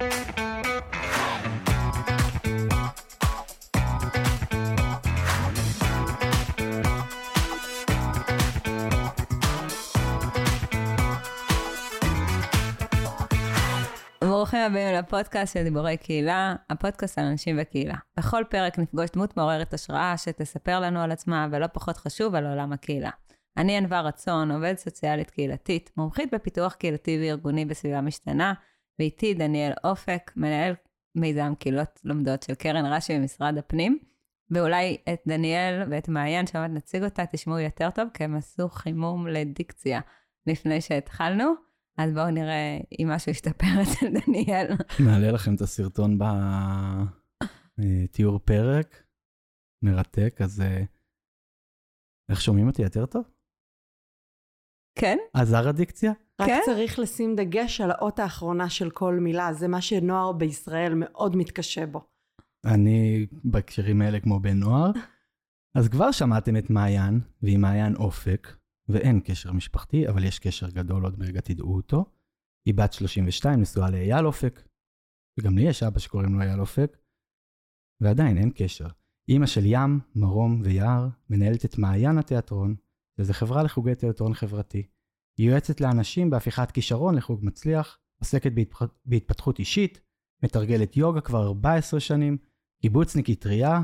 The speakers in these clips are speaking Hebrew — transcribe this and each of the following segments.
ברוכים הבאים לפודקאסט של דיבורי קהילה, הפודקאסט על אנשים וקהילה. בכל פרק נפגוש דמות מעוררת השראה שתספר לנו על עצמה, ולא פחות חשוב, על עולם הקהילה. אני ענווה רצון, עובדת סוציאלית קהילתית, מומחית בפיתוח קהילתי וארגוני בסביבה משתנה, ואיתי דניאל אופק, מנהל מיזם קהילות לומדות של קרן רש"י במשרד הפנים. ואולי את דניאל ואת מעיין, שעוד נציג אותה, תשמעו יותר טוב, כי הם עשו חימום לדיקציה לפני שהתחלנו. אז בואו נראה אם משהו ישתפר אצל דניאל. נעלה לכם את הסרטון בתיאור פרק, מרתק, אז אה, איך שומעים אותי יותר טוב? כן? עזר הדיקציה? רק כן? צריך לשים דגש על האות האחרונה של כל מילה, זה מה שנוער בישראל מאוד מתקשה בו. אני בהקשרים האלה כמו בן נוער. אז כבר שמעתם את מעיין, והיא מעיין אופק, ואין קשר משפחתי, אבל יש קשר גדול, עוד רגע תדעו אותו. היא בת 32, נשואה לאייל אופק, וגם לי יש אבא שקוראים לו אייל אופק, ועדיין אין קשר. אימא של ים, מרום ויער מנהלת את מעיין התיאטרון, וזו חברה לחוגי תיאטרון חברתי. היא יועצת לאנשים בהפיכת כישרון לחוג מצליח, עוסקת בהתפ... בהתפתחות אישית, מתרגלת יוגה כבר 14 שנים, קיבוצניקית טריה,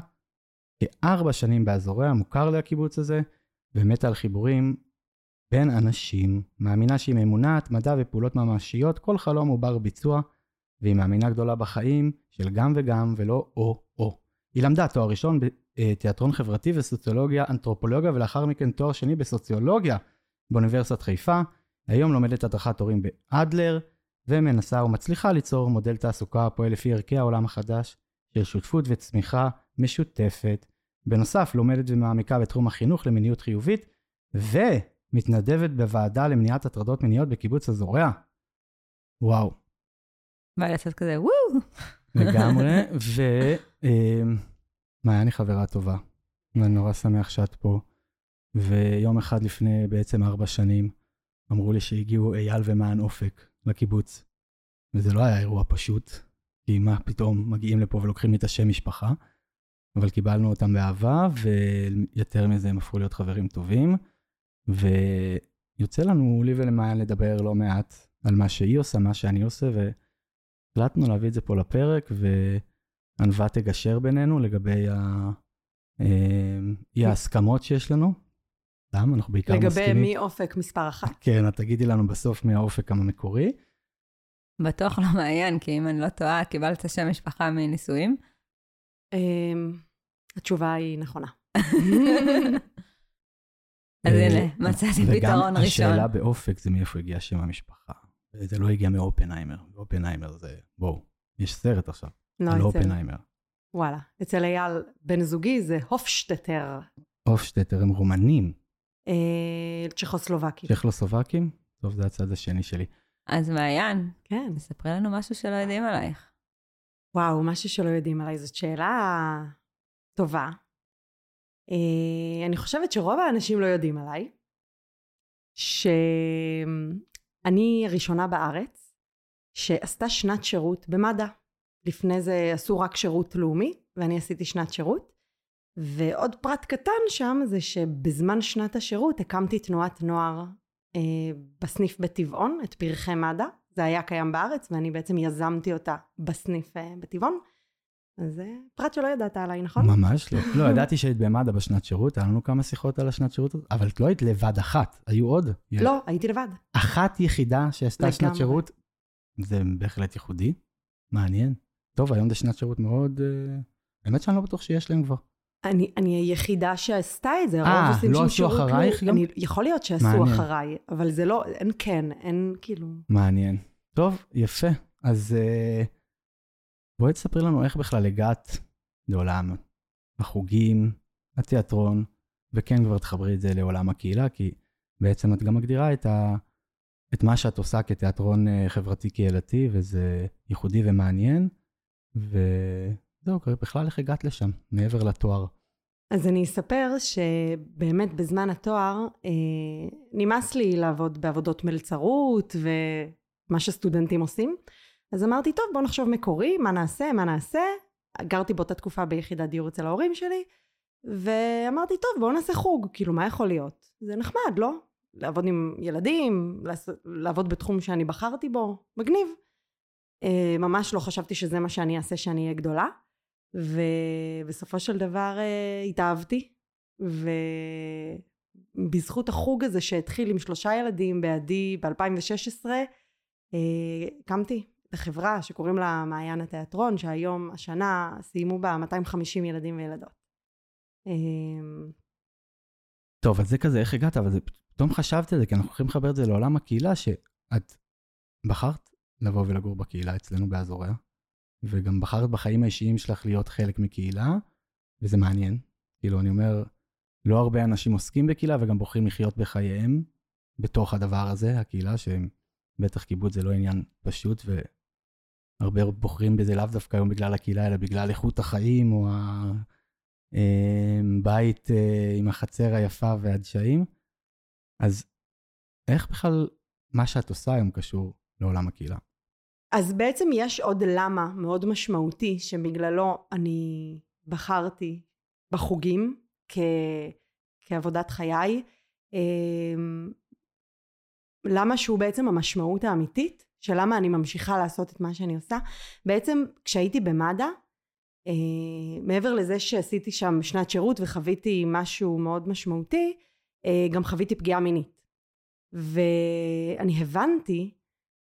כארבע שנים באזוריה, מוכר לה הקיבוץ הזה, ומתה על חיבורים בין אנשים, מאמינה שעם אמונה, התמדה ופעולות ממשיות, כל חלום הוא בר ביצוע, והיא מאמינה גדולה בחיים של גם וגם ולא או-או. היא למדה תואר ראשון בתיאטרון חברתי וסוציולוגיה, אנתרופולוגיה, ולאחר מכן תואר שני בסוציולוגיה באוניברסיטת חיפה. היום לומדת הדרכת הורים באדלר, ומנסה ומצליחה ליצור מודל תעסוקה הפועל לפי ערכי העולם החדש של שותפות וצמיחה משותפת. בנוסף, לומדת ומעמיקה בתחום החינוך למיניות חיובית, ומתנדבת בוועדה למניעת הטרדות מיניות בקיבוץ הזורע. וואו, בא לעשות כזה וואו. לגמרי, ומעיין היא חברה טובה. ואני נורא שמח שאת פה. ויום אחד לפני בעצם ארבע שנים, אמרו לי שהגיעו אייל ומען אופק לקיבוץ. וזה לא היה אירוע פשוט, כי מה פתאום מגיעים לפה ולוקחים לי את השם משפחה, אבל קיבלנו אותם באהבה, ויותר מזה הם הפכו להיות חברים טובים. ויוצא לנו, לי ולמעיין, לדבר לא מעט על מה שהיא עושה, מה שאני עושה, והחלטנו להביא את זה פה לפרק, וענווה תגשר בינינו לגבי ה... אה, אי ההסכמות שיש לנו. סתם, אנחנו בעיקר לגבי מסכימים. מי אופק מספר אחת. כן, את תגידי לנו בסוף מי האופק המקורי. בטוח לא מעיין, כי אם אני לא טועה, קיבלת שם משפחה מנישואים. אמ, התשובה היא נכונה. אז אה, הנה, מצאתי פתרון וגם ראשון. השאלה באופק זה מאיפה הגיע שם המשפחה. זה לא הגיע מאופנהיימר. אופנהיימר זה, בואו, יש סרט עכשיו, לא, על אצל, אופנהיימר. וואלה. אצל אייל בן זוגי זה הופשטטר, הופשטטר הם רומנים, אה, צ'כוסלובקי. צ'כלוסלובקים? טוב, זה הצד השני שלי. אז מעיין, כן. תספרי לנו משהו שלא יודעים עלייך. וואו, משהו שלא יודעים עליי, זאת שאלה טובה. אה, אני חושבת שרוב האנשים לא יודעים עליי, שאני הראשונה בארץ שעשתה שנת שירות במד"א. לפני זה עשו רק שירות לאומי, ואני עשיתי שנת שירות. ועוד פרט קטן שם זה שבזמן שנת השירות הקמתי תנועת נוער אה, בסניף בטבעון, את פרחי מד"א. זה היה קיים בארץ, ואני בעצם יזמתי אותה בסניף אה, בטבעון. אז זה פרט שלא ידעת עליי, נכון? ממש לא. לא, ידעתי שהיית במד"א בשנת שירות, היה לנו כמה שיחות על השנת שירות הזאת, אבל את לא היית לבד אחת, היו עוד. לא, הייתי לבד. אחת יחידה שעשתה שנת. שירות, זה בהחלט ייחודי, מעניין. טוב, היום זה שנת שירות מאוד... אה, האמת שאני לא בטוח שיש להם כבר. אני, אני היחידה שעשתה את זה, אה, הרוב עושים לא עשו אחרייך לאומי. גם? אני, יכול להיות שעשו מעניין. אחריי, אבל זה לא, אין כן, אין כאילו... מעניין. טוב, יפה. אז אה, בואי תספרי לנו איך בכלל הגעת לעולם החוגים, התיאטרון, וכן כבר תחברי את זה לעולם הקהילה, כי בעצם את גם מגדירה את, ה, את מה שאת עושה כתיאטרון אה, חברתי קהילתי, וזה ייחודי ומעניין, וזהו, בכלל איך הגעת לשם, מעבר לתואר. אז אני אספר שבאמת בזמן התואר אה, נמאס לי לעבוד בעבודות מלצרות ומה שסטודנטים עושים, אז אמרתי, טוב, בוא נחשוב מקורי, מה נעשה, מה נעשה. גרתי באותה תקופה ביחידת דיור אצל ההורים שלי, ואמרתי, טוב, בואו נעשה חוג, כאילו, מה יכול להיות? זה נחמד, לא? לעבוד עם ילדים, לעבוד בתחום שאני בחרתי בו, מגניב. אה, ממש לא חשבתי שזה מה שאני אעשה שאני אהיה גדולה, ובסופו של דבר אה, התאהבתי, ובזכות החוג הזה שהתחיל עם שלושה ילדים בעדי ב-2016, אה, הקמתי את החברה שקוראים לה מעיין התיאטרון, שהיום, השנה, סיימו בה 250 ילדים וילדות. טוב, אז זה כזה, איך הגעת? אבל זה, פתאום חשבתי על זה, כי אנחנו יכולים לחבר את זה לעולם הקהילה, שאת בחרת לבוא ולגור בקהילה אצלנו באזוריה, וגם בחרת בחיים האישיים שלך להיות חלק מקהילה, וזה מעניין. כאילו, אני אומר, לא הרבה אנשים עוסקים בקהילה וגם בוחרים לחיות בחייהם בתוך הדבר הזה, הקהילה, שבטח קיבוץ זה לא עניין פשוט, והרבה בוחרים בזה לאו דווקא היום בגלל הקהילה, אלא בגלל איכות החיים, או הבית אה, אה, עם החצר היפה והדשאים. אז איך בכלל מה שאת עושה היום קשור לעולם הקהילה? אז בעצם יש עוד למה מאוד משמעותי שבגללו אני בחרתי בחוגים כ... כעבודת חיי. אמ, למה שהוא בעצם המשמעות האמיתית של למה אני ממשיכה לעשות את מה שאני עושה. בעצם כשהייתי במד"א, אה, מעבר לזה שעשיתי שם שנת שירות וחוויתי משהו מאוד משמעותי, אה, גם חוויתי פגיעה מינית. ואני הבנתי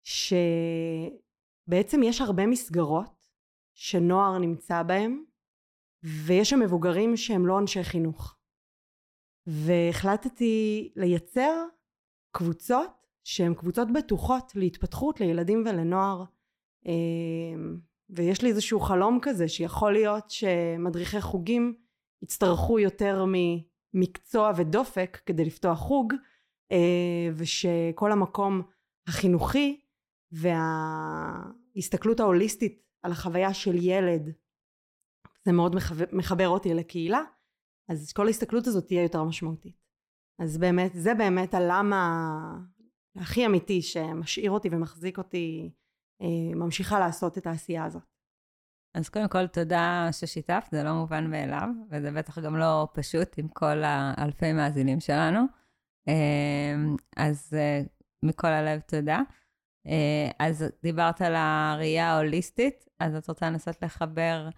שבעצם יש הרבה מסגרות שנוער נמצא בהם, ויש שם מבוגרים שהם לא אנשי חינוך. והחלטתי לייצר קבוצות שהן קבוצות בטוחות להתפתחות לילדים ולנוער. אה, ויש לי איזשהו חלום כזה שיכול להיות שמדריכי חוגים יצטרכו יותר ממקצוע ודופק כדי לפתוח חוג, אה, ושכל המקום החינוכי וההסתכלות ההוליסטית על החוויה של ילד זה מאוד מחבר, מחבר אותי לקהילה אז כל ההסתכלות הזאת תהיה יותר משמעותית אז באמת זה באמת הלמה הכי אמיתי שמשאיר אותי ומחזיק אותי אה, ממשיכה לעשות את העשייה הזאת. אז קודם כל, תודה ששיתפת, זה לא מובן מאליו, וזה בטח גם לא פשוט עם כל האלפי מאזינים שלנו. אה, אז אה, מכל הלב תודה. אז דיברת על הראייה ההוליסטית, אז את רוצה לנסות לחבר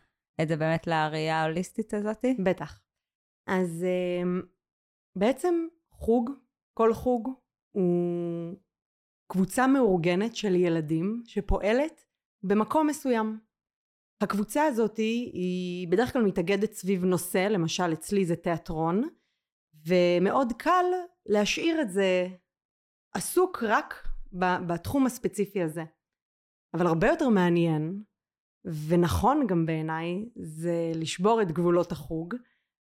את זה באמת לראייה ההוליסטית הזאת? בטח. אז בעצם חוג, כל חוג הוא קבוצה מאורגנת של ילדים שפועלת במקום מסוים. הקבוצה הזאת היא בדרך כלל מתאגדת סביב נושא, למשל אצלי זה תיאטרון, ומאוד קל להשאיר את זה עסוק רק בתחום הספציפי הזה. אבל הרבה יותר מעניין, ונכון גם בעיניי, זה לשבור את גבולות החוג,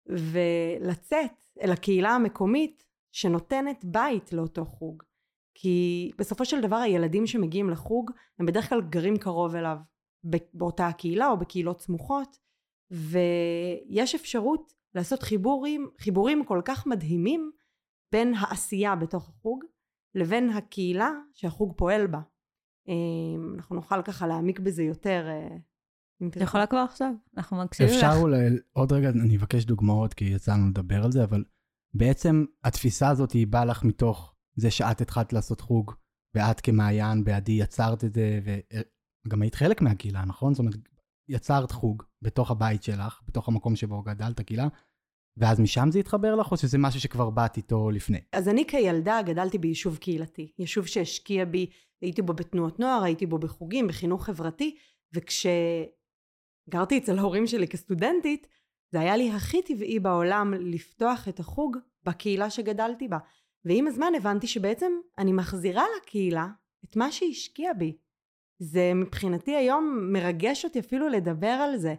ולצאת אל הקהילה המקומית שנותנת בית לאותו חוג. כי בסופו של דבר הילדים שמגיעים לחוג הם בדרך כלל גרים קרוב אליו באותה הקהילה או בקהילות סמוכות ויש אפשרות לעשות חיבורים, חיבורים כל כך מדהימים בין העשייה בתוך החוג לבין הקהילה שהחוג פועל בה. אמ, אנחנו נוכל ככה להעמיק בזה יותר. אה, את יכולה כבר עכשיו, אנחנו מקשיבים לך. אפשר אולי, עוד רגע אני אבקש דוגמאות כי יצא לנו לדבר על זה, אבל בעצם התפיסה הזאת היא באה לך מתוך זה שאת התחלת לעשות חוג, ואת כמעיין בעדי יצרת את זה, וגם היית חלק מהקהילה, נכון? זאת אומרת, יצרת חוג בתוך הבית שלך, בתוך המקום שבו גדלת קהילה, ואז משם זה התחבר לך, או שזה משהו שכבר באת איתו לפני? אז אני כילדה גדלתי ביישוב קהילתי. יישוב שהשקיע בי, הייתי בו בתנועות נוער, הייתי בו בחוגים, בחינוך חברתי, וכשגרתי אצל ההורים שלי כסטודנטית, זה היה לי הכי טבעי בעולם לפתוח את החוג בקהילה שגדלתי בה. ועם הזמן הבנתי שבעצם אני מחזירה לקהילה את מה שהשקיע בי. זה מבחינתי היום מרגש אותי אפילו לדבר על זה.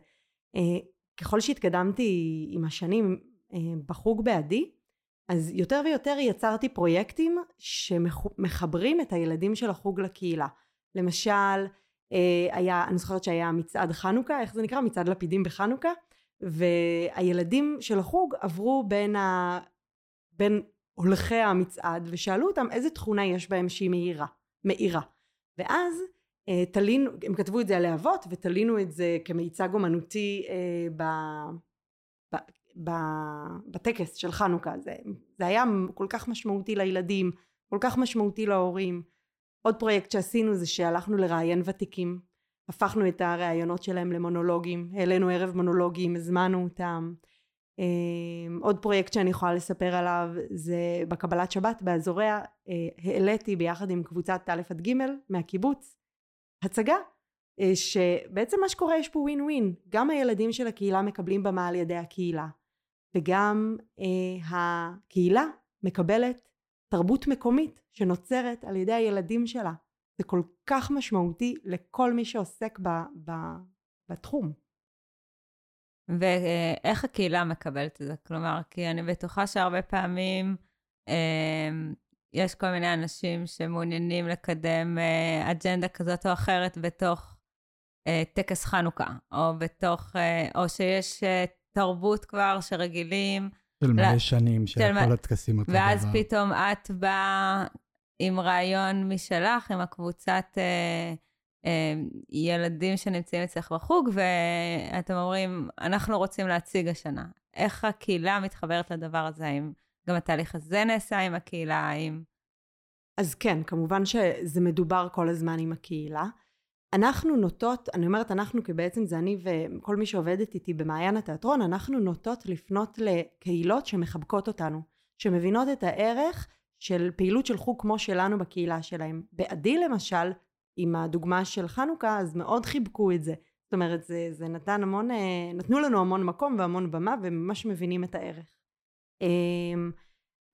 ככל שהתקדמתי עם השנים אה, בחוג בעדי, אז יותר ויותר יצרתי פרויקטים שמחברים את הילדים של החוג לקהילה. למשל, אה, היה, אני זוכרת שהיה מצעד חנוכה, איך זה נקרא? מצעד לפידים בחנוכה, והילדים של החוג עברו בין, ה... בין הולכי המצעד ושאלו אותם איזה תכונה יש בהם שהיא מאירה, מאירה. ואז תלינו, הם כתבו את זה על להבות ותלינו את זה כמיצג אומנותי אה, ב, ב, ב, בטקס של חנוכה. זה, זה היה כל כך משמעותי לילדים, כל כך משמעותי להורים. עוד פרויקט שעשינו זה שהלכנו לראיין ותיקים, הפכנו את הראיונות שלהם למונולוגים, העלינו ערב מונולוגים, הזמנו אותם. אה, עוד פרויקט שאני יכולה לספר עליו זה בקבלת שבת באזוריה אה, העליתי ביחד עם קבוצת א' עד ג' מהקיבוץ הצגה אה, שבעצם מה שקורה יש פה ווין ווין גם הילדים של הקהילה מקבלים במה על ידי הקהילה וגם אה, הקהילה מקבלת תרבות מקומית שנוצרת על ידי הילדים שלה. זה כל כך משמעותי לכל מי שעוסק ב, ב, בתחום. ואיך הקהילה מקבלת את זה? כלומר, כי אני בטוחה שהרבה פעמים אה, יש כל מיני אנשים שמעוניינים לקדם אה, אג'נדה כזאת או אחרת בתוך אה, טקס חנוכה, או בתוך, אה, או שיש אה, תרבות כבר שרגילים. של מלא שנים, של כל הטקסים אותו דבר. ואז פתאום את באה עם רעיון משלך, עם הקבוצת אה, אה, ילדים שנמצאים אצלך בחוג, ואתם אומרים, אנחנו רוצים להציג השנה. איך הקהילה מתחברת לדבר הזה? האם גם התהליך הזה נעשה עם הקהילה? האם... אז כן, כמובן שזה מדובר כל הזמן עם הקהילה. אנחנו נוטות, אני אומרת אנחנו כי בעצם זה אני וכל מי שעובדת איתי במעיין התיאטרון, אנחנו נוטות לפנות לקהילות שמחבקות אותנו, שמבינות את הערך של פעילות של חוג כמו שלנו בקהילה שלהם. בעדי למשל, עם הדוגמה של חנוכה, אז מאוד חיבקו את זה. זאת אומרת, זה, זה נתן המון, אה, נתנו לנו המון מקום והמון במה, וממש מבינים את הערך. אמ,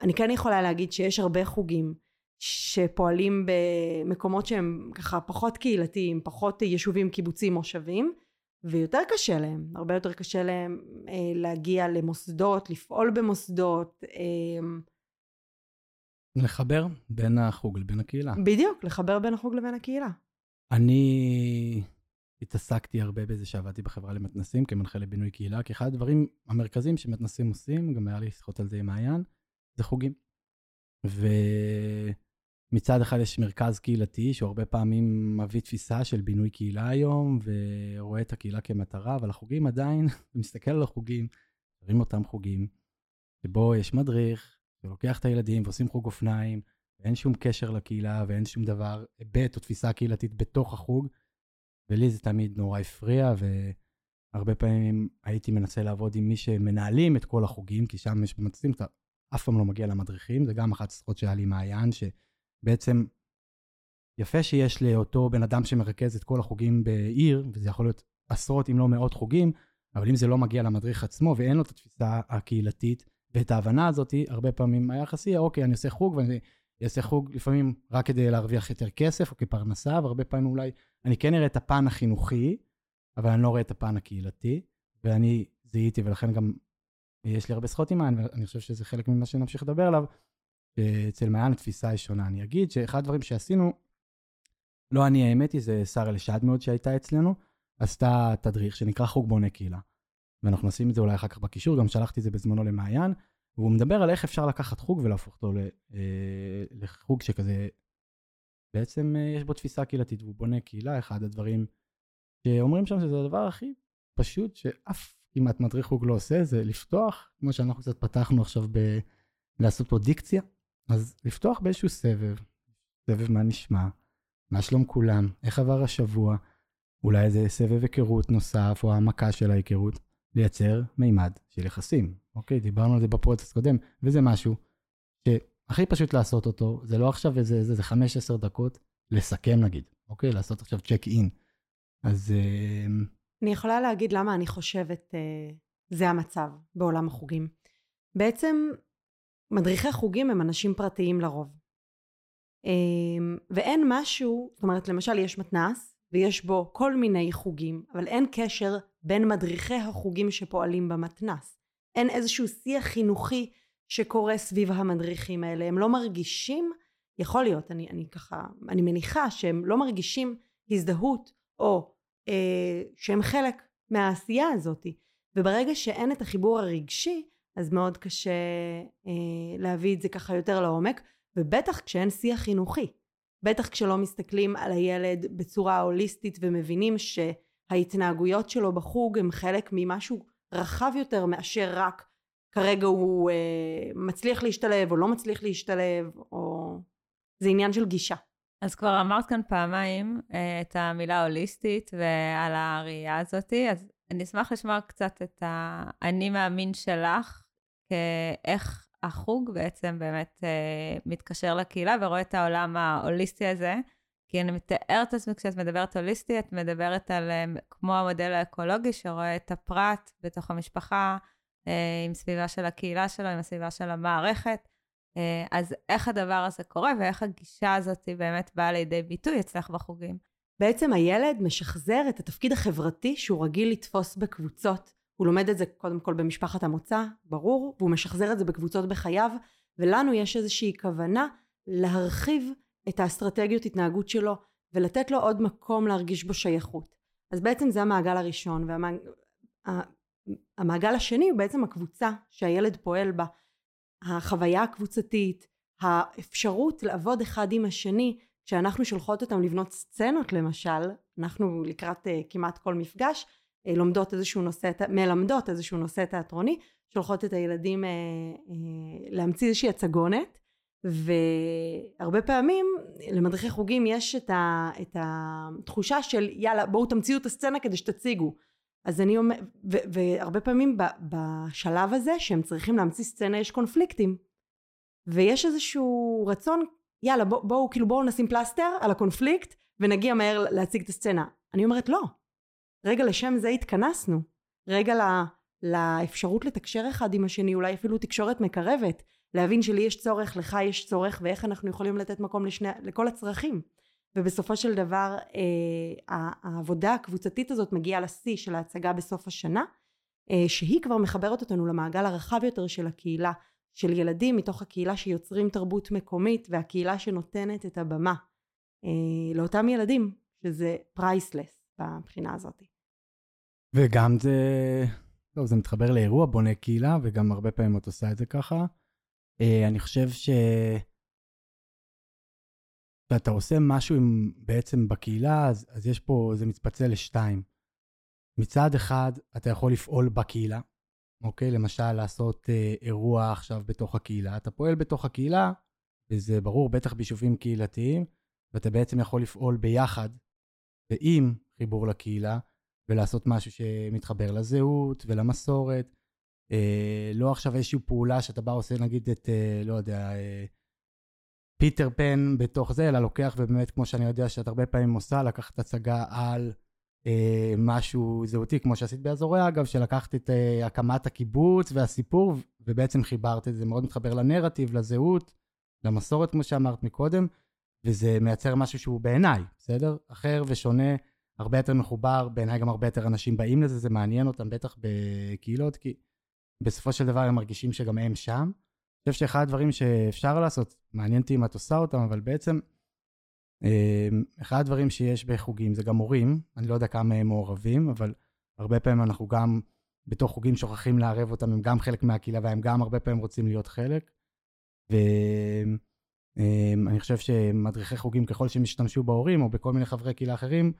אני כן יכולה להגיד שיש הרבה חוגים שפועלים במקומות שהם ככה פחות קהילתיים, פחות יישובים, קיבוצים, מושבים, ויותר קשה להם, הרבה יותר קשה להם אה, להגיע למוסדות, לפעול במוסדות. אה, לחבר בין החוג לבין הקהילה. בדיוק, לחבר בין החוג לבין הקהילה. אני התעסקתי הרבה בזה שעבדתי בחברה למתנסים כמנחה לבינוי קהילה, כי אחד הדברים המרכזיים שמתנסים עושים, גם היה לי שיחות על זה עם מעיין, זה חוגים. ומצד אחד יש מרכז קהילתי, שהוא הרבה פעמים מביא תפיסה של בינוי קהילה היום, ורואה את הקהילה כמטרה, אבל החוגים עדיין, מסתכל על החוגים, רואים אותם חוגים, שבו יש מדריך, ולוקח את הילדים ועושים חוג אופניים, ואין שום קשר לקהילה ואין שום דבר, היבט או תפיסה קהילתית בתוך החוג, ולי זה תמיד נורא הפריע, והרבה פעמים הייתי מנסה לעבוד עם מי שמנהלים את כל החוגים, כי שם יש במצבים, אתה אף פעם לא מגיע למדריכים, זה גם אחת השיחות שהיה לי מעיין, שבעצם יפה שיש לאותו בן אדם שמרכז את כל החוגים בעיר, וזה יכול להיות עשרות אם לא מאות חוגים, אבל אם זה לא מגיע למדריך עצמו ואין לו את התפיסה הקהילתית, ואת ההבנה הזאת, הרבה פעמים היחס יהיה, אוקיי, אני עושה חוג, ואני אעשה חוג לפעמים רק כדי להרוויח יותר כסף או כפרנסה, והרבה פעמים אולי אני כן אראה את הפן החינוכי, אבל אני לא רואה את הפן הקהילתי, ואני זיהיתי, ולכן גם יש לי הרבה שיחות עם מעיין, ואני חושב שזה חלק ממה שנמשיך לדבר עליו, אצל מעיין התפיסה היא שונה. אני אגיד שאחד הדברים שעשינו, לא אני האמת היא, זה שרה לשעד מאוד שהייתה אצלנו, עשתה תדריך שנקרא חוג בונה קהילה. ואנחנו נשים את זה אולי אחר כך בקישור, גם שלחתי את זה בזמנו למעיין, והוא מדבר על איך אפשר לקחת חוג ולהפוך אותו אה, לחוג שכזה, בעצם אה, יש בו תפיסה קהילתית, והוא בונה קהילה, אחד הדברים שאומרים שם שזה הדבר הכי פשוט, שאף כמעט מדריך חוג לא עושה, זה לפתוח, כמו שאנחנו קצת פתחנו עכשיו ב... לעשות פה דיקציה, אז לפתוח באיזשהו סבב, סבב מה נשמע, מה שלום כולם, איך עבר השבוע, אולי איזה סבב היכרות נוסף, או העמקה של ההיכרות, לייצר מימד של יחסים. אוקיי, דיברנו על זה בפרויקט הקודם, וזה משהו שהכי פשוט לעשות אותו, זה לא עכשיו איזה, איזה, איזה 5-10 דקות לסכם נגיד, אוקיי? לעשות עכשיו צ'ק אין. אז... אמ, אני יכולה להגיד למה אני חושבת אה, זה המצב בעולם החוגים. בעצם מדריכי חוגים הם אנשים פרטיים לרוב. אה, ואין משהו, זאת אומרת למשל יש מתנ"ס ויש בו כל מיני חוגים, אבל אין קשר בין מדריכי החוגים שפועלים במתנ"ס. אין איזשהו שיח חינוכי שקורה סביב המדריכים האלה. הם לא מרגישים, יכול להיות, אני, אני ככה, אני מניחה שהם לא מרגישים הזדהות או אה, שהם חלק מהעשייה הזאת. וברגע שאין את החיבור הרגשי, אז מאוד קשה אה, להביא את זה ככה יותר לעומק, ובטח כשאין שיח חינוכי. בטח כשלא מסתכלים על הילד בצורה הוליסטית ומבינים שההתנהגויות שלו בחוג הם חלק ממשהו רחב יותר מאשר רק כרגע הוא אה, מצליח להשתלב או לא מצליח להשתלב, או... זה עניין של גישה. אז כבר אמרת כאן פעמיים אה, את המילה הוליסטית ועל הראייה הזאתי, אז אני אשמח לשמוע קצת את האני מאמין שלך, איך החוג בעצם באמת אה, מתקשר לקהילה ורואה את העולם ההוליסטי הזה. כי אני מתארת את עצמי, כשאת מדברת הוליסטי, את מדברת על אה, כמו המודל האקולוגי שרואה את הפרט בתוך המשפחה, עם סביבה של הקהילה שלו, עם הסביבה של המערכת. אה, אז איך הדבר הזה קורה ואיך הגישה הזאת באמת באה לידי ביטוי אצלך בחוגים? בעצם הילד משחזר את התפקיד החברתי שהוא רגיל לתפוס בקבוצות. הוא לומד את זה קודם כל במשפחת המוצא, ברור, והוא משחזר את זה בקבוצות בחייו, ולנו יש איזושהי כוונה להרחיב את האסטרטגיות התנהגות שלו ולתת לו עוד מקום להרגיש בו שייכות. אז בעצם זה המעגל הראשון, והמעגל השני הוא בעצם הקבוצה שהילד פועל בה. החוויה הקבוצתית, האפשרות לעבוד אחד עם השני, כשאנחנו שולחות אותם לבנות סצנות למשל, אנחנו לקראת uh, כמעט כל מפגש, uh, לומדות איזשהו נושא, מלמדות איזשהו נושא תיאטרוני, שולחות את הילדים uh, uh, להמציא איזושהי הצגונת, והרבה פעמים למדריכי חוגים יש את, ה, את התחושה של יאללה בואו תמציאו את הסצנה כדי שתציגו אז אני אומר, והרבה פעמים ב, בשלב הזה שהם צריכים להמציא סצנה יש קונפליקטים. ויש איזשהו רצון יאללה בואו בוא, כאילו בואו נשים פלסטר על הקונפליקט ונגיע מהר להציג את הסצנה. אני אומרת לא. רגע לשם זה התכנסנו. רגע לה, לאפשרות לתקשר אחד עם השני אולי אפילו תקשורת מקרבת להבין שלי יש צורך, לך יש צורך, ואיך אנחנו יכולים לתת מקום לשני, לכל הצרכים. ובסופו של דבר אה, העבודה הקבוצתית הזאת מגיעה לשיא של ההצגה בסוף השנה, אה, שהיא כבר מחברת אותנו למעגל הרחב יותר של הקהילה, של ילדים מתוך הקהילה שיוצרים תרבות מקומית, והקהילה שנותנת את הבמה אה, לאותם ילדים, שזה פרייסלס מבחינה הזאת. וגם זה, טוב, זה מתחבר לאירוע בונה קהילה, וגם הרבה פעמים את עושה את זה ככה. אני חושב ש... כשאתה עושה משהו עם, בעצם בקהילה, אז, אז יש פה, זה מתפצל לשתיים. מצד אחד, אתה יכול לפעול בקהילה, אוקיי? למשל, לעשות אה, אירוע עכשיו בתוך הקהילה. אתה פועל בתוך הקהילה, וזה ברור, בטח ביישובים קהילתיים, ואתה בעצם יכול לפעול ביחד ועם חיבור לקהילה, ולעשות משהו שמתחבר לזהות ולמסורת, אה, לא עכשיו איזושהי פעולה שאתה בא עושה נגיד את, אה, לא יודע, אה, פיטר פן בתוך זה, אלא לוקח ובאמת, כמו שאני יודע שאת הרבה פעמים עושה, לקחת הצגה על אה, משהו זהותי, כמו שעשית באזורי אגב, שלקחת את אה, הקמת הקיבוץ והסיפור, ובעצם חיברת את זה, מאוד מתחבר לנרטיב, לזהות, למסורת, כמו שאמרת מקודם, וזה מייצר משהו שהוא בעיניי, בסדר? אחר ושונה, הרבה יותר מחובר, בעיניי גם הרבה יותר אנשים באים לזה, זה מעניין אותם בטח בקהילות, כי בסופו של דבר הם מרגישים שגם הם שם. חושב שאחד הדברים שאפשר לעשות, מעניין אותי אם את עושה אותם, אבל בעצם אמ, אחד הדברים שיש בחוגים זה גם מורים, אני לא יודע כמה הם מעורבים, אבל הרבה פעמים אנחנו גם בתוך חוגים שוכחים לערב אותם, הם גם חלק מהקהילה והם גם הרבה פעמים רוצים להיות חלק. ואני אמ, חושב שמדריכי חוגים, ככל שהם ישתמשו בהורים או בכל מיני חברי קהילה אחרים,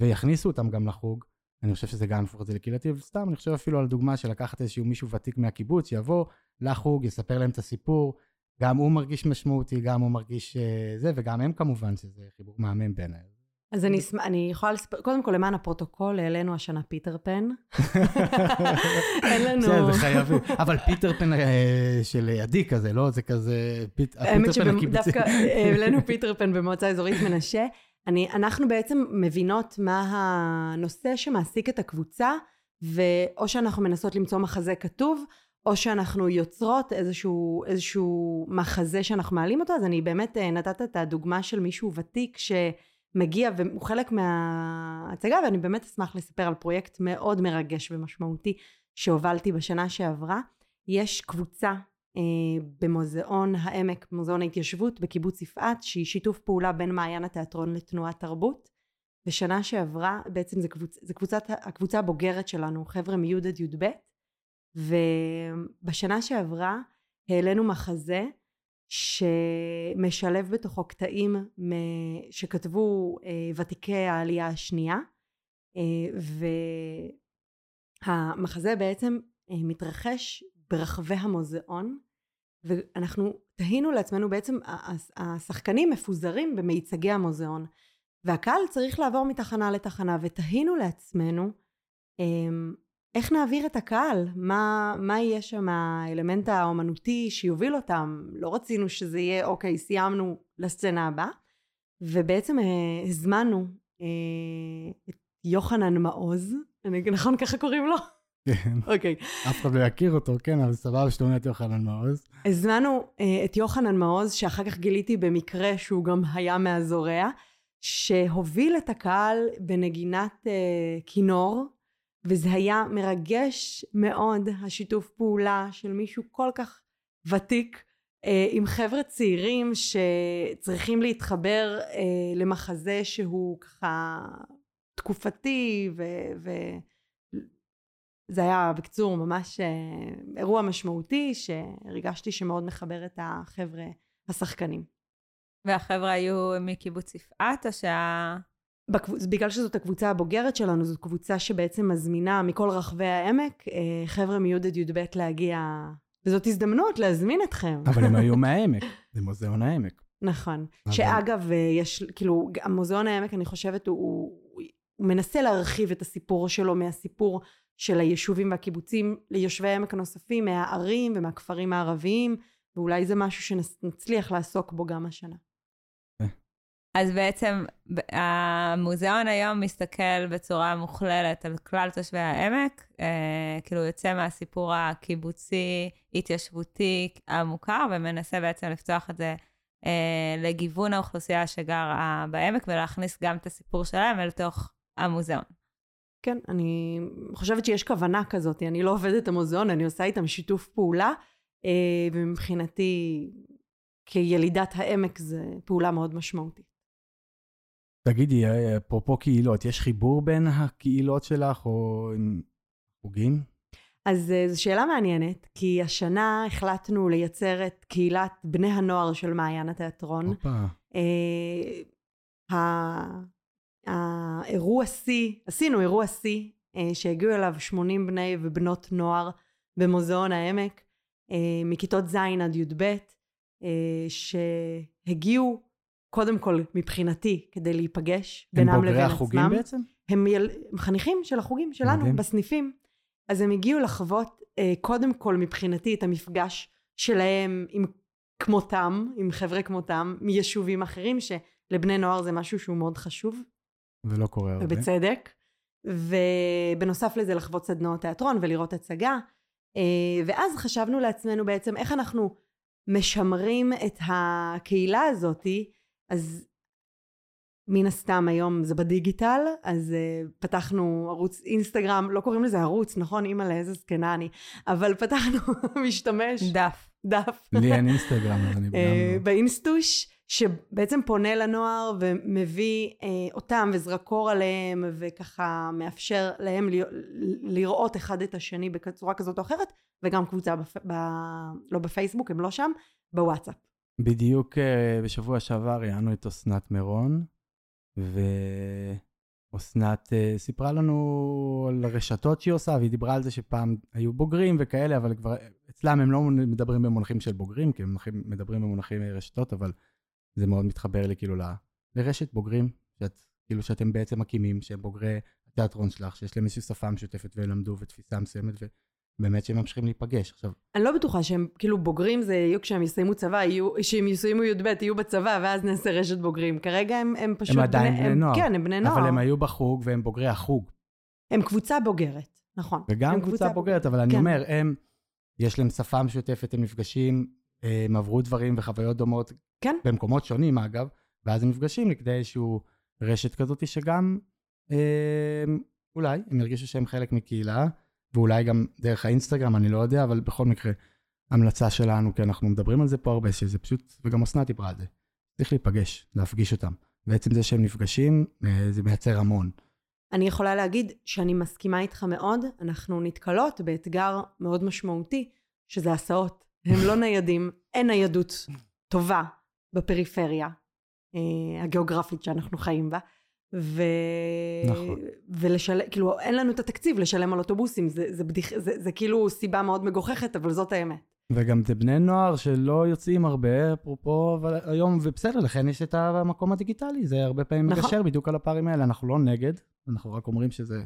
ויכניסו אותם גם לחוג, אני חושב שזה גם יהפוך את זה לקהילתי, וסתם אני חושב אפילו על דוגמה של לקחת איזשהו מישהו ותיק מהקיבוץ, שיבוא לחוג, יספר להם את הסיפור, גם הוא מרגיש משמעותי, גם הוא מרגיש אה, זה, וגם הם כמובן, שזה חיבור מהמם בעיניי. אז אני, אני יכולה לספר, קודם כל למען הפרוטוקול, העלינו השנה פיטר פן. אין לנו... זה חייבים, אבל פיטר פן אה, של עדי כזה, לא? זה כזה, האמת שדווקא העלינו פיטר פן במועצה אזורית מנשה. אני, אנחנו בעצם מבינות מה הנושא שמעסיק את הקבוצה, ואו שאנחנו מנסות למצוא מחזה כתוב, או שאנחנו יוצרות איזשהו, איזשהו מחזה שאנחנו מעלים אותו, אז אני באמת אה, נתת את הדוגמה של מישהו ותיק שמגיע והוא חלק מההצגה, ואני באמת אשמח לספר על פרויקט מאוד מרגש ומשמעותי שהובלתי בשנה שעברה. יש קבוצה במוזיאון העמק, מוזיאון ההתיישבות בקיבוץ יפעת, שהיא שיתוף פעולה בין מעיין התיאטרון לתנועת תרבות. בשנה שעברה, בעצם זה, קבוצ, זה קבוצת, הקבוצה הבוגרת שלנו, חבר'ה מי' עד י"ב, ובשנה שעברה העלינו מחזה שמשלב בתוכו קטעים שכתבו אה, ותיקי העלייה השנייה אה, והמחזה בעצם אה, מתרחש ברחבי המוזיאון ואנחנו תהינו לעצמנו בעצם השחקנים מפוזרים במיצגי המוזיאון והקהל צריך לעבור מתחנה לתחנה ותהינו לעצמנו איך נעביר את הקהל? מה, מה יהיה שם האלמנט האומנותי שיוביל אותם? לא רצינו שזה יהיה, אוקיי, סיימנו לסצנה הבאה. ובעצם אה, הזמנו אה, את יוחנן מעוז, נכון ככה קוראים לו? כן. אוקיי. אף אחד לא יכיר אותו, כן, אבל סבבה שאתה אומר את יוחנן מעוז. הזמנו אה, את יוחנן מעוז, שאחר כך גיליתי במקרה שהוא גם היה מהזורע, שהוביל את הקהל בנגינת אה, כינור. וזה היה מרגש מאוד, השיתוף פעולה של מישהו כל כך ותיק אה, עם חבר'ה צעירים שצריכים להתחבר למחזה שהוא ככה תקופתי וזה היה בקיצור ממש אה, אירוע משמעותי שהרגשתי שמאוד מחבר את החבר'ה השחקנים. והחבר'ה היו מקיבוץ יפעת או שה... בקבוצ... בגלל שזאת הקבוצה הבוגרת שלנו, זאת קבוצה שבעצם מזמינה מכל רחבי העמק אה, חבר'ה מי"א י"ב להגיע, וזאת הזדמנות להזמין אתכם. אבל הם היו מהעמק, זה מוזיאון העמק. נכון. אבל... שאגב, אה, יש, כאילו, המוזיאון העמק, אני חושבת, הוא, הוא, הוא מנסה להרחיב את הסיפור שלו מהסיפור של היישובים והקיבוצים ליושבי העמק הנוספים, מהערים ומהכפרים הערביים, ואולי זה משהו שנצליח לעסוק בו גם השנה. אז בעצם המוזיאון היום מסתכל בצורה מוכללת על כלל תושבי העמק, אה, כאילו יוצא מהסיפור הקיבוצי, התיישבותי המוכר, ומנסה בעצם לפתוח את זה אה, לגיוון האוכלוסייה שגרה בעמק, ולהכניס גם את הסיפור שלהם אל תוך המוזיאון. כן, אני חושבת שיש כוונה כזאת, אני לא עובדת המוזיאון, אני עושה איתם שיתוף פעולה, אה, ומבחינתי כילידת העמק זה פעולה מאוד משמעותית. תגידי, אפרופו קהילות, יש חיבור בין הקהילות שלך או עם חוגים? אז אה, זו שאלה מעניינת, כי השנה החלטנו לייצר את קהילת בני הנוער של מעיין התיאטרון. הופה. האירוע שיא, עשינו אירוע שיא, אה, שהגיעו אליו 80 בני ובנות נוער במוזיאון העמק, אה, מכיתות ז' עד י"ב, אה, שהגיעו קודם כל מבחינתי כדי להיפגש בינם לבין עצמם. הם בוגרי החוגים בעצם? הם, יל... חניכים של החוגים שלנו מדהים. בסניפים. אז הם הגיעו לחוות קודם כל מבחינתי את המפגש שלהם עם כמותם, עם חבר'ה כמותם, מיישובים אחרים, שלבני נוער זה משהו שהוא מאוד חשוב. ולא קורה הרבה. ובצדק. ובנוסף לזה לחוות סדנאות תיאטרון ולראות הצגה. אה, ואז חשבנו לעצמנו בעצם איך אנחנו משמרים את הקהילה הזאתי אז מן הסתם היום זה בדיגיטל, אז uh, פתחנו ערוץ אינסטגרם, לא קוראים לזה ערוץ, נכון? אימא לאיזה זקנה אני, אבל פתחנו משתמש. דף. דף. לי אין אינסטגרם, אז אני uh, באינסטוש, שבעצם פונה לנוער ומביא uh, אותם וזרקור עליהם, וככה מאפשר להם ל- לראות אחד את השני בצורה כזאת או אחרת, וגם קבוצה, בפ... ב... לא בפייסבוק, הם לא שם, בוואטסאפ. בדיוק uh, בשבוע שעבר ראיינו את אסנת מירון, ואסנת uh, סיפרה לנו על הרשתות שהיא עושה, והיא דיברה על זה שפעם היו בוגרים וכאלה, אבל כבר אצלם הם לא מדברים במונחים של בוגרים, כי הם מדברים במונחים רשתות, אבל זה מאוד מתחבר לי כאילו ל, לרשת בוגרים, שאת, כאילו שאתם בעצם מקימים, שהם בוגרי התיאטרון שלך, שיש להם איזושהי שפה משותפת והם למדו ותפיסה מסוימת, באמת שהם ממשיכים להיפגש. עכשיו... אני לא בטוחה שהם כאילו בוגרים זה יהיו כשהם יסיימו צבא, יהיו, כשהם יסיימו י"ב יהיו בצבא ואז נעשה רשת בוגרים. כרגע הם, הם פשוט... הם עדיין בני, בני נוער. כן, הם בני נוער. אבל הם היו בחוג והם בוגרי החוג. הם קבוצה בוגרת, נכון. וגם קבוצה, קבוצה בוגרת, אבל כן. אני אומר, הם, יש להם שפה משותפת, הם נפגשים, הם עברו דברים וחוויות דומות. כן. במקומות שונים אגב, ואז הם נפגשים לכדי איזושהי רשת כזאת שגם, אה, אולי, הם ירגישו שהם חלק מקהילה. ואולי גם דרך האינסטגרם, אני לא יודע, אבל בכל מקרה, המלצה שלנו, כי אנחנו מדברים על זה פה הרבה, שזה פשוט, וגם אסנת דיברה על זה, צריך להיפגש, להפגיש אותם. בעצם זה שהם נפגשים, אה, זה מייצר המון. אני יכולה להגיד שאני מסכימה איתך מאוד, אנחנו נתקלות באתגר מאוד משמעותי, שזה הסעות. הם לא ניידים, אין ניידות טובה בפריפריה אה, הגיאוגרפית שאנחנו חיים בה. ו... נכון. ולשלם, כאילו אין לנו את התקציב לשלם על אוטובוסים, זה, זה, בדיח, זה, זה כאילו סיבה מאוד מגוחכת, אבל זאת האמת. וגם זה בני נוער שלא יוצאים הרבה, אפרופו, אבל היום, ובסדר, לכן יש את המקום הדיגיטלי, זה הרבה פעמים נכון. מגשר בדיוק על הפערים האלה, אנחנו לא נגד, אנחנו רק אומרים שזה,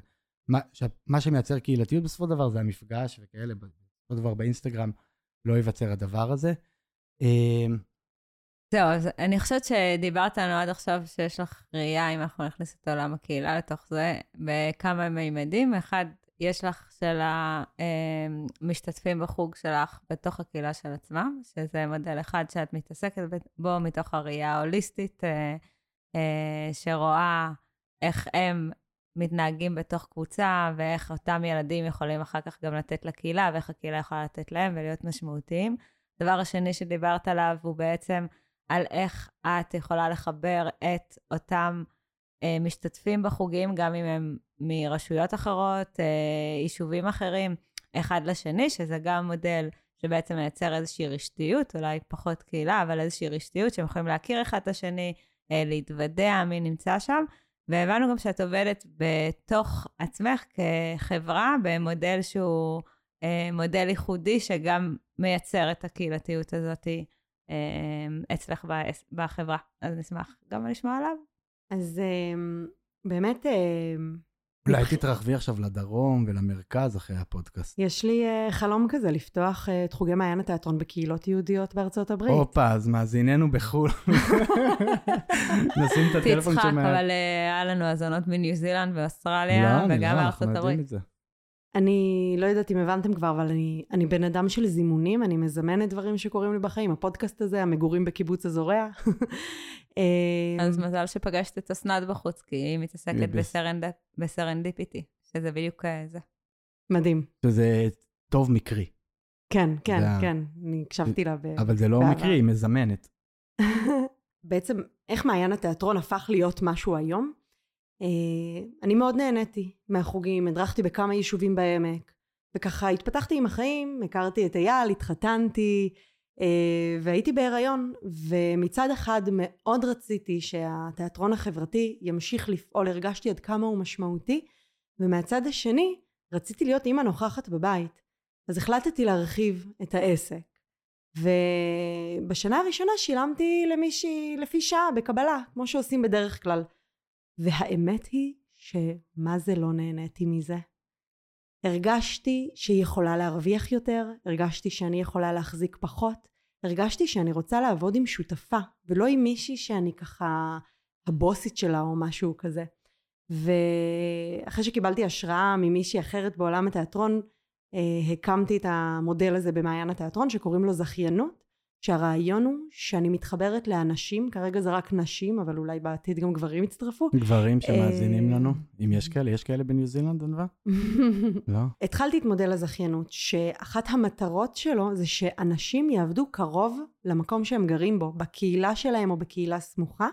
מה, מה שמייצר קהילתיות בסופו של דבר זה המפגש וכאלה, בסופו של דבר באינסטגרם לא ייווצר הדבר הזה. אמ, זהו, אז אני חושבת שדיברת לנו עד עכשיו שיש לך ראייה, אם אנחנו נכניס את עולם הקהילה לתוך זה, בכמה מימדים. אחד, יש לך של המשתתפים בחוג שלך בתוך הקהילה של עצמם, שזה מודל אחד שאת מתעסקת בו מתוך הראייה ההוליסטית, אה, אה, שרואה איך הם מתנהגים בתוך קבוצה, ואיך אותם ילדים יכולים אחר כך גם לתת לקהילה, ואיך הקהילה יכולה לתת להם ולהיות משמעותיים. הדבר השני שדיברת עליו הוא בעצם על איך את יכולה לחבר את אותם אה, משתתפים בחוגים, גם אם הם מרשויות אחרות, אה, יישובים אחרים, אחד לשני, שזה גם מודל שבעצם מייצר איזושהי רשתיות, אולי פחות קהילה, אבל איזושהי רשתיות שהם יכולים להכיר אחד את השני, אה, להתוודע מי נמצא שם. והבנו גם שאת עובדת בתוך עצמך כחברה במודל שהוא אה, מודל ייחודי שגם מייצר את הקהילתיות הזאת אה, אצלך בחברה. אז נשמח גם לשמוע עליו. אז אה, באמת... אה, אולי תתרחבי עכשיו לדרום ולמרכז אחרי הפודקאסט. יש לי uh, חלום כזה, לפתוח uh, את חוגי מעיין התיאטרון בקהילות יהודיות בארצות הברית. הופה, אז מאזיננו בחו"ל. נשים את הטלפון תצחק, שמע... אבל היה לנו האזנות מניו זילנד ואוסטרליה, לא, וגם לא, מארצות אנחנו יודעים הברית. את זה. אני לא יודעת אם הבנתם כבר, אבל אני, אני בן אדם של זימונים, אני מזמנת דברים שקורים לי בחיים. הפודקאסט הזה, המגורים בקיבוץ הזורע. אה, אז מזל שפגשת את אסנת בחוץ, כי היא מתעסקת בס- ב serend- ב serendipity, שזה בדיוק אה, זה. מדהים. שזה טוב מקרי, כן, כן, זה כן, אני הקשבתי לה. ב... אבל זה לא בעבר. מקרי, היא מזמנת. בעצם, איך מעיין התיאטרון הפך להיות משהו היום? אה, אני מאוד נהניתי מהחוגים, הדרכתי בכמה יישובים בעמק, וככה התפתחתי עם החיים, הכרתי את אייל, התחתנתי, אה, והייתי בהיריון, ומצד אחד מאוד רציתי שהתיאטרון החברתי ימשיך לפעול, הרגשתי עד כמה הוא משמעותי, ומהצד השני, רציתי להיות אימא נוכחת בבית. אז החלטתי להרחיב את העסק. ובשנה הראשונה שילמתי למישהי לפי שעה בקבלה, כמו שעושים בדרך כלל. והאמת היא שמה זה לא נהניתי מזה. הרגשתי שהיא יכולה להרוויח יותר, הרגשתי שאני יכולה להחזיק פחות, הרגשתי שאני רוצה לעבוד עם שותפה, ולא עם מישהי שאני ככה הבוסית שלה או משהו כזה. ואחרי שקיבלתי השראה ממישהי אחרת בעולם התיאטרון, אה, הקמתי את המודל הזה במעיין התיאטרון שקוראים לו זכיינות, שהרעיון הוא שאני מתחברת לאנשים, כרגע זה רק נשים, אבל אולי בעתיד גם גברים יצטרפו. גברים שמאזינים אה, לנו, אם יש כאלה, יש כאלה בניו זילנד, ענווה? לא? התחלתי את מודל הזכיינות, שאחת המטרות שלו זה שאנשים יעבדו קרוב למקום שהם גרים בו, בקהילה שלהם או בקהילה סמוכה,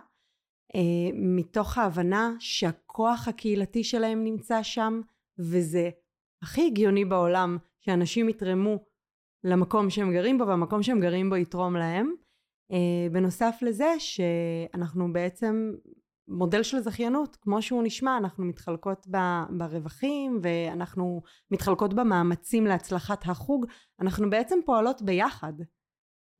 אה, מתוך ההבנה שהכוח הקהילתי שלהם נמצא שם, וזה הכי הגיוני בעולם שאנשים יתרמו למקום שהם גרים בו, והמקום שהם גרים בו יתרום להם. אה, בנוסף לזה שאנחנו בעצם מודל של זכיינות, כמו שהוא נשמע, אנחנו מתחלקות ברווחים ואנחנו מתחלקות במאמצים להצלחת החוג, אנחנו בעצם פועלות ביחד.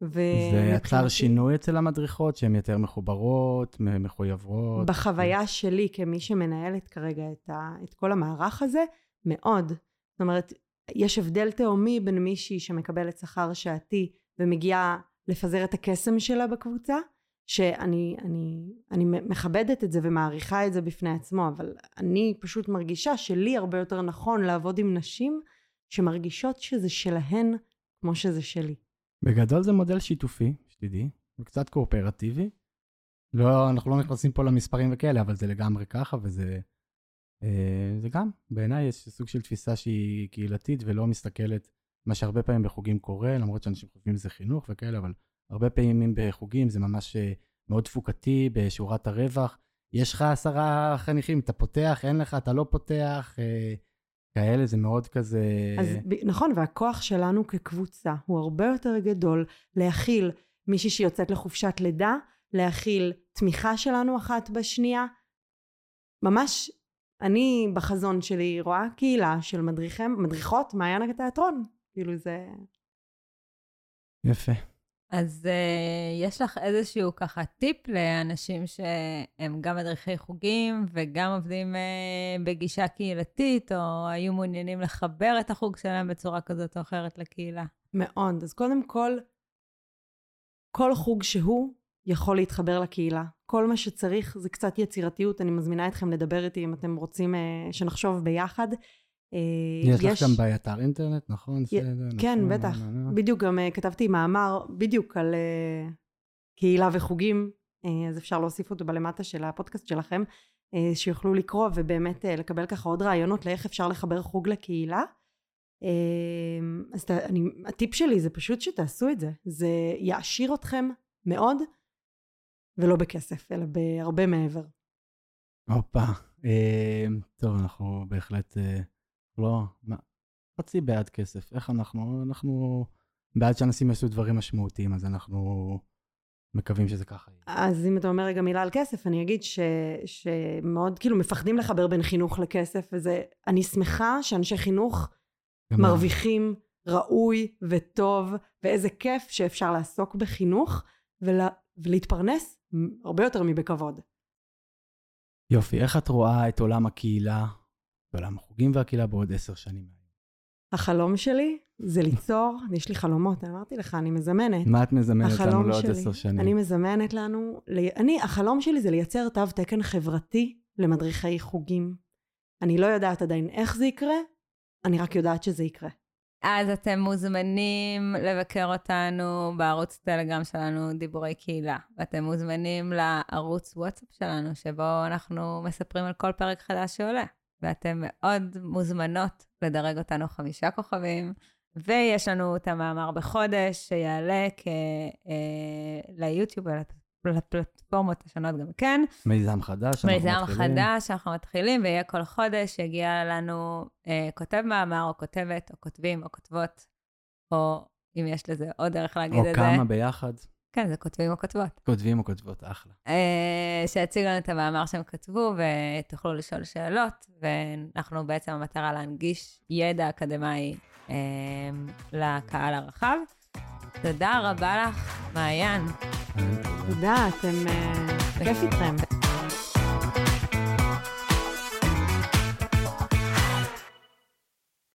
ו- זה יצר שינוי אצל המדריכות, שהן יותר מחוברות, מחויבות. בחוויה שלי כמי שמנהלת כרגע את, ה, את כל המערך הזה, מאוד. זאת אומרת, יש הבדל תהומי בין מישהי שמקבלת שכר שעתי ומגיעה לפזר את הקסם שלה בקבוצה, שאני אני, אני מכבדת את זה ומעריכה את זה בפני עצמו, אבל אני פשוט מרגישה שלי הרבה יותר נכון לעבוד עם נשים שמרגישות שזה שלהן כמו שזה שלי. בגדול זה מודל שיתופי, שתדעי, וקצת קואופרטיבי. לא, אנחנו לא נכנסים פה למספרים וכאלה, אבל זה לגמרי ככה, וזה זה גם, בעיניי יש סוג של תפיסה שהיא קהילתית ולא מסתכלת, מה שהרבה פעמים בחוגים קורה, למרות שאנשים חושבים שזה חינוך וכאלה, אבל הרבה פעמים בחוגים זה ממש אה, מאוד תפוקתי בשורת הרווח. יש לך עשרה חניכים, אתה פותח, אין לך, אתה לא פותח, אה, כאלה, זה מאוד כזה... אז נכון, והכוח שלנו כקבוצה הוא הרבה יותר גדול להכיל מישהי שיוצאת לחופשת לידה, להכיל תמיכה שלנו אחת בשנייה. ממש, אני בחזון שלי רואה קהילה של מדריכם, מדריכות מעיין התיאטרון. כאילו זה... יפה. אז uh, יש לך איזשהו ככה טיפ לאנשים שהם גם מדריכי חוגים וגם עובדים uh, בגישה קהילתית, או היו מעוניינים לחבר את החוג שלהם בצורה כזאת או אחרת לקהילה? מאוד. אז קודם כל, כל חוג שהוא יכול להתחבר לקהילה. כל מה שצריך זה קצת יצירתיות. אני מזמינה אתכם לדבר איתי אם אתם רוצים uh, שנחשוב ביחד. אה, יש לך גם באתר אינטרנט, נכון? כן, נכון, בטח. בדיוק, גם אה, כתבתי מאמר בדיוק על אה, קהילה וחוגים, אז אפשר להוסיף אותו בלמטה של הפודקאסט שלכם, שיוכלו לקרוא ובאמת לקבל ככה עוד רעיונות לאיך אפשר לחבר חוג לקהילה. אז אני, הטיפ שלי זה פשוט שתעשו את זה. זה יעשיר אתכם מאוד, ולא בכסף, אלא בהרבה מעבר. הופה. טוב, אנחנו בהחלט לא, מה, חצי בעד כסף. איך אנחנו, אנחנו בעד שאנשים יעשו דברים משמעותיים, אז אנחנו מקווים שזה ככה יהיה. אז אם אתה אומר רגע מילה על כסף, אני אגיד ש, שמאוד כאילו מפחדים לחבר בין חינוך לכסף, וזה, אני שמחה שאנשי חינוך מרוויחים ראוי וטוב, ואיזה כיף שאפשר לעסוק בחינוך ולה, ולהתפרנס הרבה יותר מבכבוד. יופי, איך את רואה את עולם הקהילה בעולם החוגים והקהילה בעוד עשר שנים. החלום שלי זה ליצור, יש לי חלומות, אמרתי לך, אני מזמנת. מה את מזמנת לנו לעוד עשר שנים? אני מזמנת לנו, אני, החלום שלי זה לייצר תו תקן חברתי למדריכי חוגים. אני לא יודעת עדיין איך זה יקרה, אני רק יודעת שזה יקרה. אז אתם מוזמנים לבקר אותנו בערוץ טלגרם שלנו, דיבורי קהילה. ואתם מוזמנים לערוץ וואטסאפ שלנו, שבו אנחנו מספרים על כל פרק חדש שעולה. ואתן מאוד מוזמנות לדרג אותנו חמישה כוכבים. ויש לנו את המאמר בחודש שיעלה כ... אה, ליוטיוב ולפלטפורמות השונות גם כן. מיזם חדש, מיזם חדש שאנחנו מתחילים, ויהיה כל חודש, יגיע לנו אה, כותב מאמר, או כותבת, או כותבים, או כותבות, או אם יש לזה עוד דרך להגיד את זה. או כמה ביחד. כן, זה כותבים או כותבות. כותבים או כותבות, אחלה. Uh, שיציגו לנו את המאמר שהם כתבו ותוכלו לשאול שאלות, ואנחנו בעצם המטרה להנגיש ידע אקדמאי uh, לקהל הרחב. תודה רבה לך, מעיין. תודה, אתם... Uh, כיף איתכם.